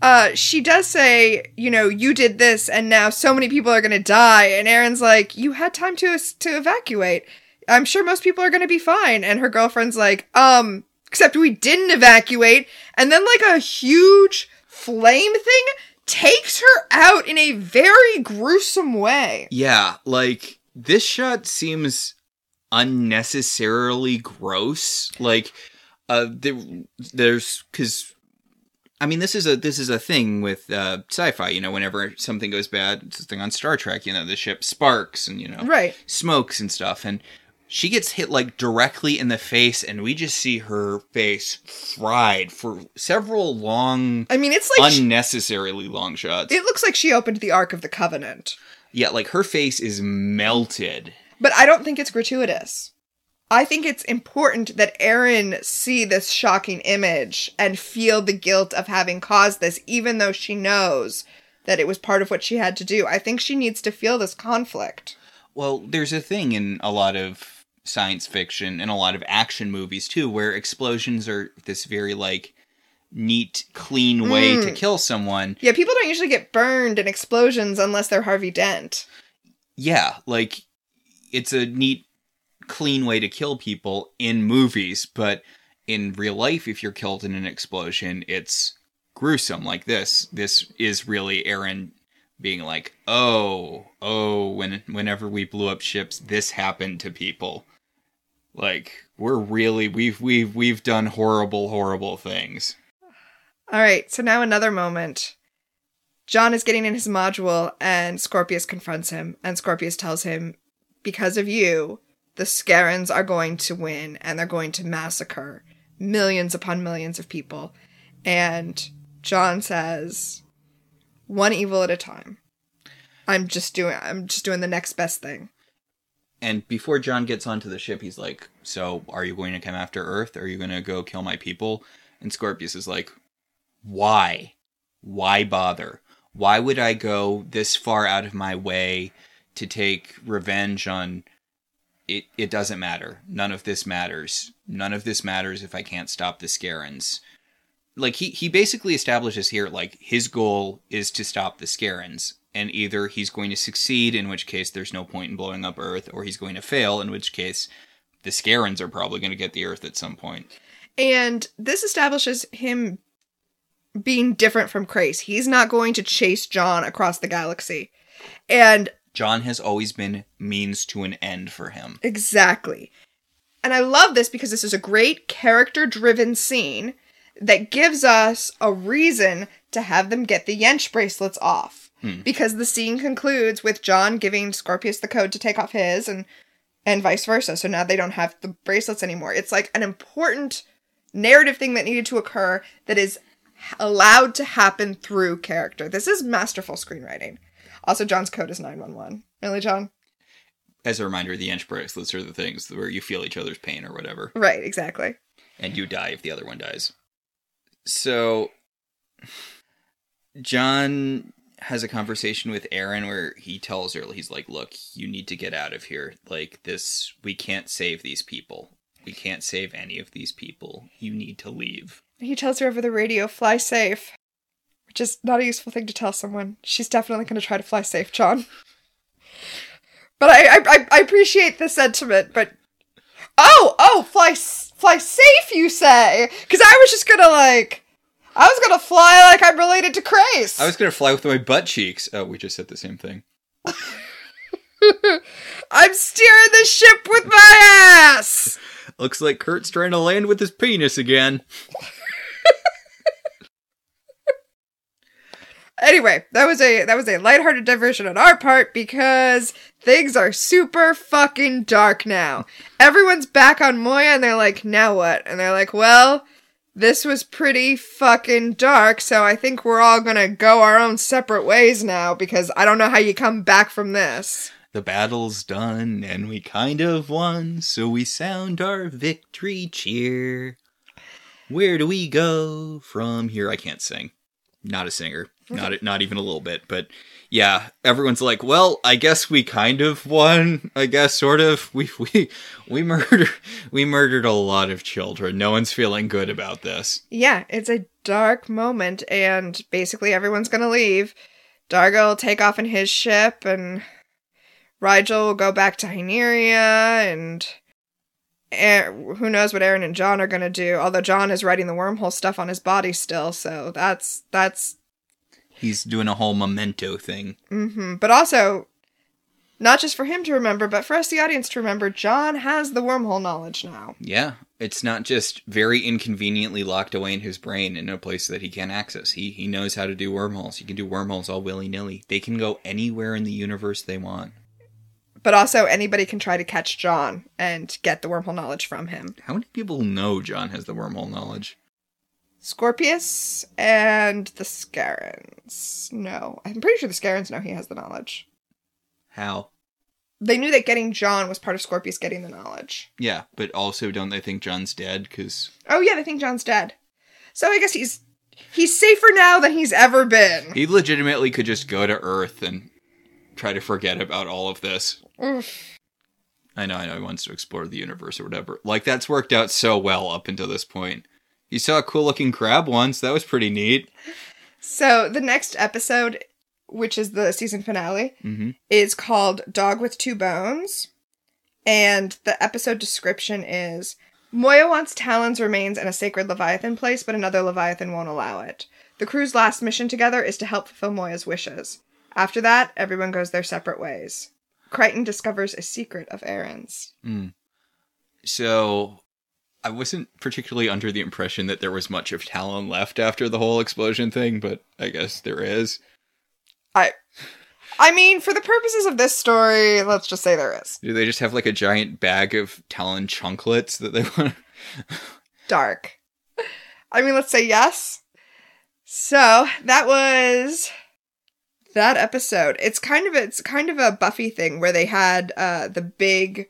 Uh, she does say, you know, you did this, and now so many people are gonna die. And Aeryn's like, you had time to to evacuate. I'm sure most people are gonna be fine. And her girlfriend's like, um, except we didn't evacuate. And then like a huge flame thing takes her out in a very gruesome way. Yeah, like this shot seems unnecessarily gross. Like, uh, there, there's because, I mean, this is a this is a thing with uh, sci-fi. You know, whenever something goes bad, it's a thing on Star Trek. You know, the ship sparks and you know Right. smokes and stuff, and she gets hit like directly in the face, and we just see her face fried for several long, I mean, it's like she- unnecessarily long shots. it looks like she opened the Ark of the Covenant. yeah, like her face is melted. But I don't think it's gratuitous. I think it's important that Aeryn see this shocking image and feel the guilt of having caused this, even though she knows that it was part of what she had to do. I think she needs to feel this conflict. Well, there's a thing in a lot of science fiction and a lot of action movies too, where explosions are this very like neat, clean way to mm. kill someone. Yeah, people don't usually get burned in explosions unless they're Harvey Dent. Yeah, like it's a neat, clean way to kill people in movies, but in real life, if you're killed in an explosion, it's gruesome like this. This is really Aeryn being like, "Oh, oh, when whenever we blew up ships, this happened to people." Like, we're really we've we've we've done horrible horrible things. All right, so now another moment. John is getting in his module, and Scorpius confronts him, and Scorpius tells him, Because of you, the Scarrans are going to win, and they're going to massacre millions upon millions of people. And John says, One evil at a time. I'm just doing I'm just doing the next best thing. And before John gets onto the ship, he's like, "So, are you going to come after Earth? Are you going to go kill my people?" And Scorpius is like, "Why? Why bother? Why would I go this far out of my way to take revenge on it it doesn't matter. None of this matters. None of this matters if I can't stop the Scarrans." Like he he basically establishes here like his goal is to stop the Scarrans and either he's going to succeed, in which case there's no point in blowing up Earth, or he's going to fail, in which case the Scarrans are probably going to get the Earth at some point. And this establishes him being different from Crais. He's not going to chase John across the galaxy. And John has always been means to an end for him. Exactly. And I love this because this is a great character driven scene that gives us a reason to have them get the Yench bracelets off. Hmm. because the scene concludes with John giving Scorpius the code to take off his and and vice versa. So now they don't have the bracelets anymore. It's like an important narrative thing that needed to occur that is allowed to happen through character. This is masterful screenwriting. Also, John's code is 911. Really, John? As a reminder, the inch bracelets are the things where you feel each other's pain or whatever, Right, exactly. and you die if the other one dies. So, John has a conversation with Aeryn where he tells her, he's like, Look, you need to get out of here. Like, this, we can't save these people. We can't save any of these people. You need to leave. He tells her over the radio, fly safe. Which is not a useful thing to tell someone. She's definitely going to try to fly safe, John. But I, I, I- appreciate the sentiment, but. Oh, oh, fly, fly safe, you say? Because I was just gonna, like. I was gonna fly like I'm related to Crais. I was gonna fly with my butt cheeks. Oh, we just said the same thing. I'm steering the ship with my ass! Looks like Kurt's trying to land with his penis again. Anyway, that was a that was a lighthearted diversion on our part because things are super fucking dark now. Everyone's back on Moya and they're like, now what? And they're like, well, this was pretty fucking dark, so I think we're all gonna go our own separate ways now because I don't know how you come back from this. The battle's done and we kind of won, so we sound our victory cheer. Where do we go from here? I can't sing. Not a singer. Not not even a little bit, but yeah, everyone's like, "Well, I guess we kind of won. I guess sort of. We we we murdered we murdered a lot of children. No one's feeling good about this." Yeah, it's a dark moment, and basically everyone's gonna leave. Dargo will take off in his ship, and Rygel will go back to Hyneria, and Aeryn, who knows what Aeryn and John are gonna do? Although John is writing the wormhole stuff on his body still, so that's that's. He's doing a whole memento thing. hmm But also, not just for him to remember, but for us, the audience, to remember. John has the wormhole knowledge now. Yeah, it's not just very inconveniently locked away in his brain in a place that he can't access. He he knows how to do wormholes. He can do wormholes all willy nilly. They can go anywhere in the universe they want. But also, anybody can try to catch John and get the wormhole knowledge from him. How many people know John has the wormhole knowledge? Scorpius and the Scarrans. No, I'm pretty sure the Scarrans know he has the knowledge. How? They knew that getting John was part of Scorpius getting the knowledge. Yeah, but also don't they think John's dead? Because Oh yeah, they think John's dead. So I guess he's he's safer now than he's ever been. he legitimately could just go to Earth and try to forget about all of this. Oof. I know, I know, he wants to explore the universe or whatever. Like that's worked out so well up until this point. He saw a cool looking crab once. That was pretty neat. So the next episode, which is the season finale, hmm is called Dog with Two Bones. And the episode description is Moya wants Talyn's remains in a sacred Leviathan place, but another Leviathan won't allow it. The crew's last mission together is to help fulfill Moya's wishes. After that, everyone goes their separate ways. Crichton discovers a secret of Aeryn's. Hmm. So I wasn't particularly under the impression that there was much of Talyn left after the whole explosion thing, but I guess there is. I I mean, for the purposes of this story, let's just say there is. Do they just have like a giant bag of Talyn chunklets that they want? Dark. I mean, let's say yes. So, that was that episode. It's kind of it's kind of a Buffy thing where they had uh the big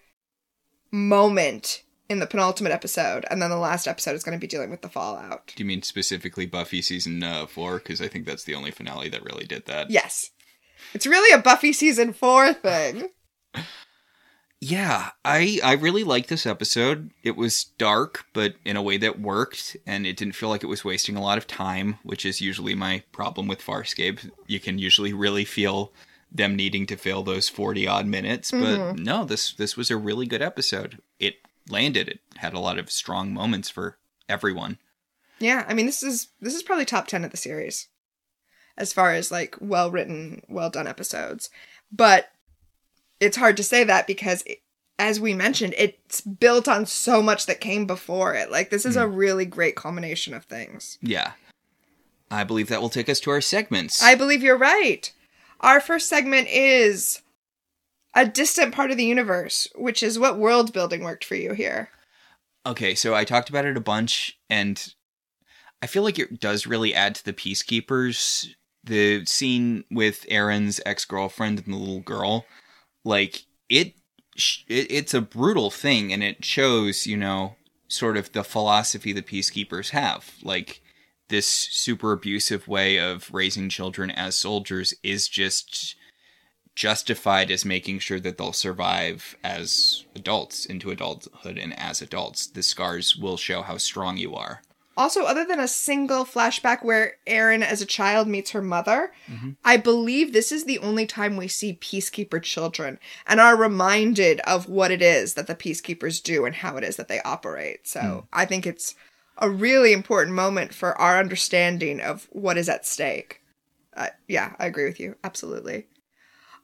moment in the penultimate episode and then the last episode is going to be dealing with the fallout. Do you mean specifically Buffy season uh, four? Because I think that's the only finale that really did that. Yes. It's really a Buffy season 4 thing. Yeah, I I really liked this episode. It was dark, but in a way that worked, and it didn't feel like it was wasting a lot of time, which is usually my problem with Farscape. You can usually really feel them needing to fill those forty odd minutes, but mm-hmm. no, this this was a really good episode. It landed. It had a lot of strong moments for everyone. Yeah, I mean this is this is probably top 10 of the series as far as like well written, well done episodes. But it's hard to say that because it, as we mentioned, it's built on so much that came before it. Like this is a mm. really great combination of things. Yeah, I believe that will take us to our segments. I believe you're right. Our first segment is a distant part of the universe, which is what world building worked for you here. Okay, so I talked about it a bunch, and I feel like it does really add to the peacekeepers. The scene with Aeryn's ex girlfriend and the little girl, like it, it, it's a brutal thing, and it shows, you know, sort of the philosophy the peacekeepers have. Like this super abusive way of raising children as soldiers is just justified as making sure that they'll survive as adults into adulthood and as adults. The scars will show how strong you are. Also, other than a single flashback where Aeryn as a child meets her mother, I believe this is the only time we see peacekeeper children and are reminded of what it is that the peacekeepers do and how it is that they operate. So I think it's a really important moment for our understanding of what is at stake. Uh, yeah, I agree with you. Absolutely.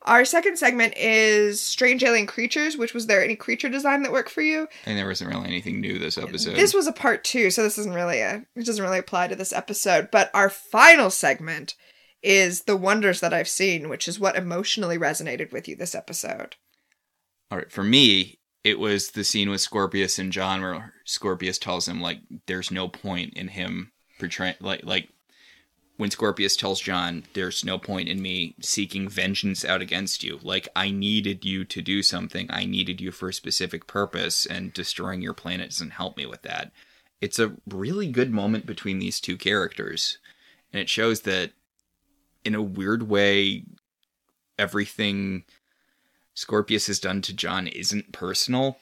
Our second segment is Strange Alien Creatures, which was there any creature design that worked for you? And there wasn't really anything new this episode. This was a part two, so this isn't really a it doesn't really apply to this episode. But our final segment is the wonders that I've seen, which is what emotionally resonated with you this episode. All right, for me, it was the scene with Scorpius and John where Scorpius tells him like there's no point in him portraying like like when Scorpius tells John there's no point in me seeking vengeance out against you. Like I needed you to do something. I needed you for a specific purpose and destroying your planet doesn't help me with that. It's a really good moment between these two characters. And it shows that in a weird way everything Scorpius has done to John isn't personal.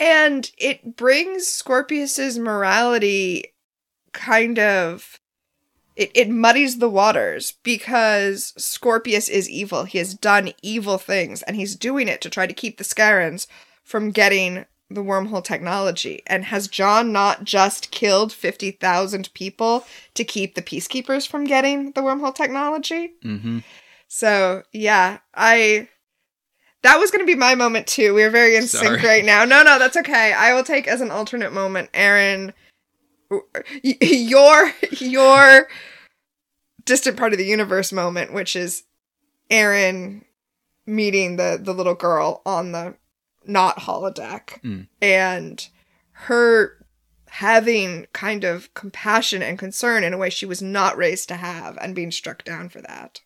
And it brings Scorpius's morality kind of it, it muddies the waters because Scorpius is evil. He has done evil things and he's doing it to try to keep the Scarrans from getting the wormhole technology. And has John not just killed 50,000 people to keep the peacekeepers from getting the wormhole technology? Mm-hmm. So, yeah, I that was going to be my moment too. We are very in sync right now. No, no, that's okay. I will take as an alternate moment, Aaron, your your distant part of the universe moment, which is Aeryn meeting the the little girl on the not holodeck Mm. and her having kind of compassion and concern in a way she was not raised to have and being struck down for that.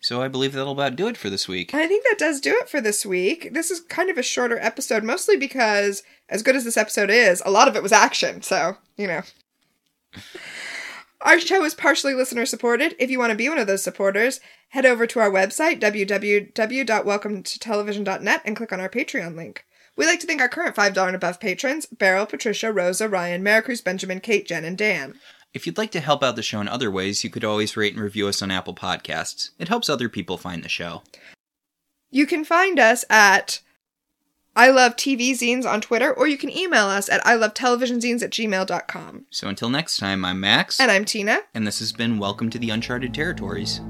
So I believe that'll about do it for this week. I think that does do it for this week. This is kind of a shorter episode, mostly because, as good as this episode is, a lot of it was action. So, you know. Our show is partially listener supported. If you want to be one of those supporters, head over to our website, www.welcometotelevision.net, and click on our Patreon link. We'd like to thank our current $5 and above patrons Beryl, Patricia, Rosa, Ryan, Maricruz, Benjamin, Kate, Jen, and Dan. If you'd like to help out the show in other ways, you could always rate and review us on Apple Podcasts. It helps other people find the show. You can find us at I Love TV Zines on Twitter, or you can email us at I Love Television Zines at gmail.com. So until next time, I'm Max, And I'm Tina. and this has been Welcome to the Uncharted Territories.